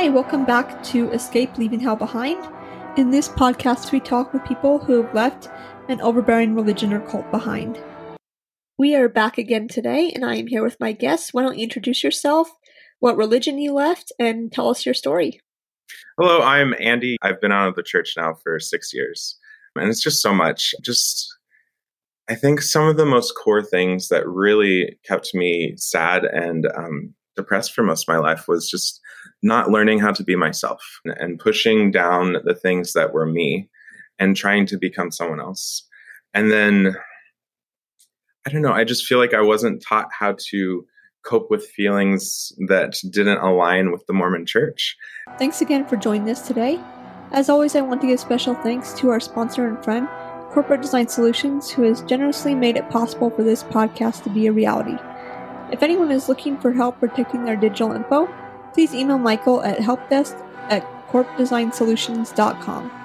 Hi, welcome back to Escape Leaving Hell Behind. In this podcast, we talk with people who have left an overbearing religion or cult behind. We are back again today, and I am here with my guests. Why don't you introduce yourself, what religion you left, and tell us your story? Hello, I'm Andy. I've been out of the church now for six years, and it's just so much. Just, I think some of the most core things that really kept me sad and um, depressed for most of my life was just not learning how to be myself and pushing down the things that were me and trying to become someone else. And then I don't know, I just feel like I wasn't taught how to cope with feelings that didn't align with the Mormon church. Thanks again for joining us today. As always, I want to give special thanks to our sponsor and friend, Corporate Design Solutions, who has generously made it possible for this podcast to be a reality. If anyone is looking for help protecting their digital info, please email Michael at helpdesk at corpdesignsolutions.com.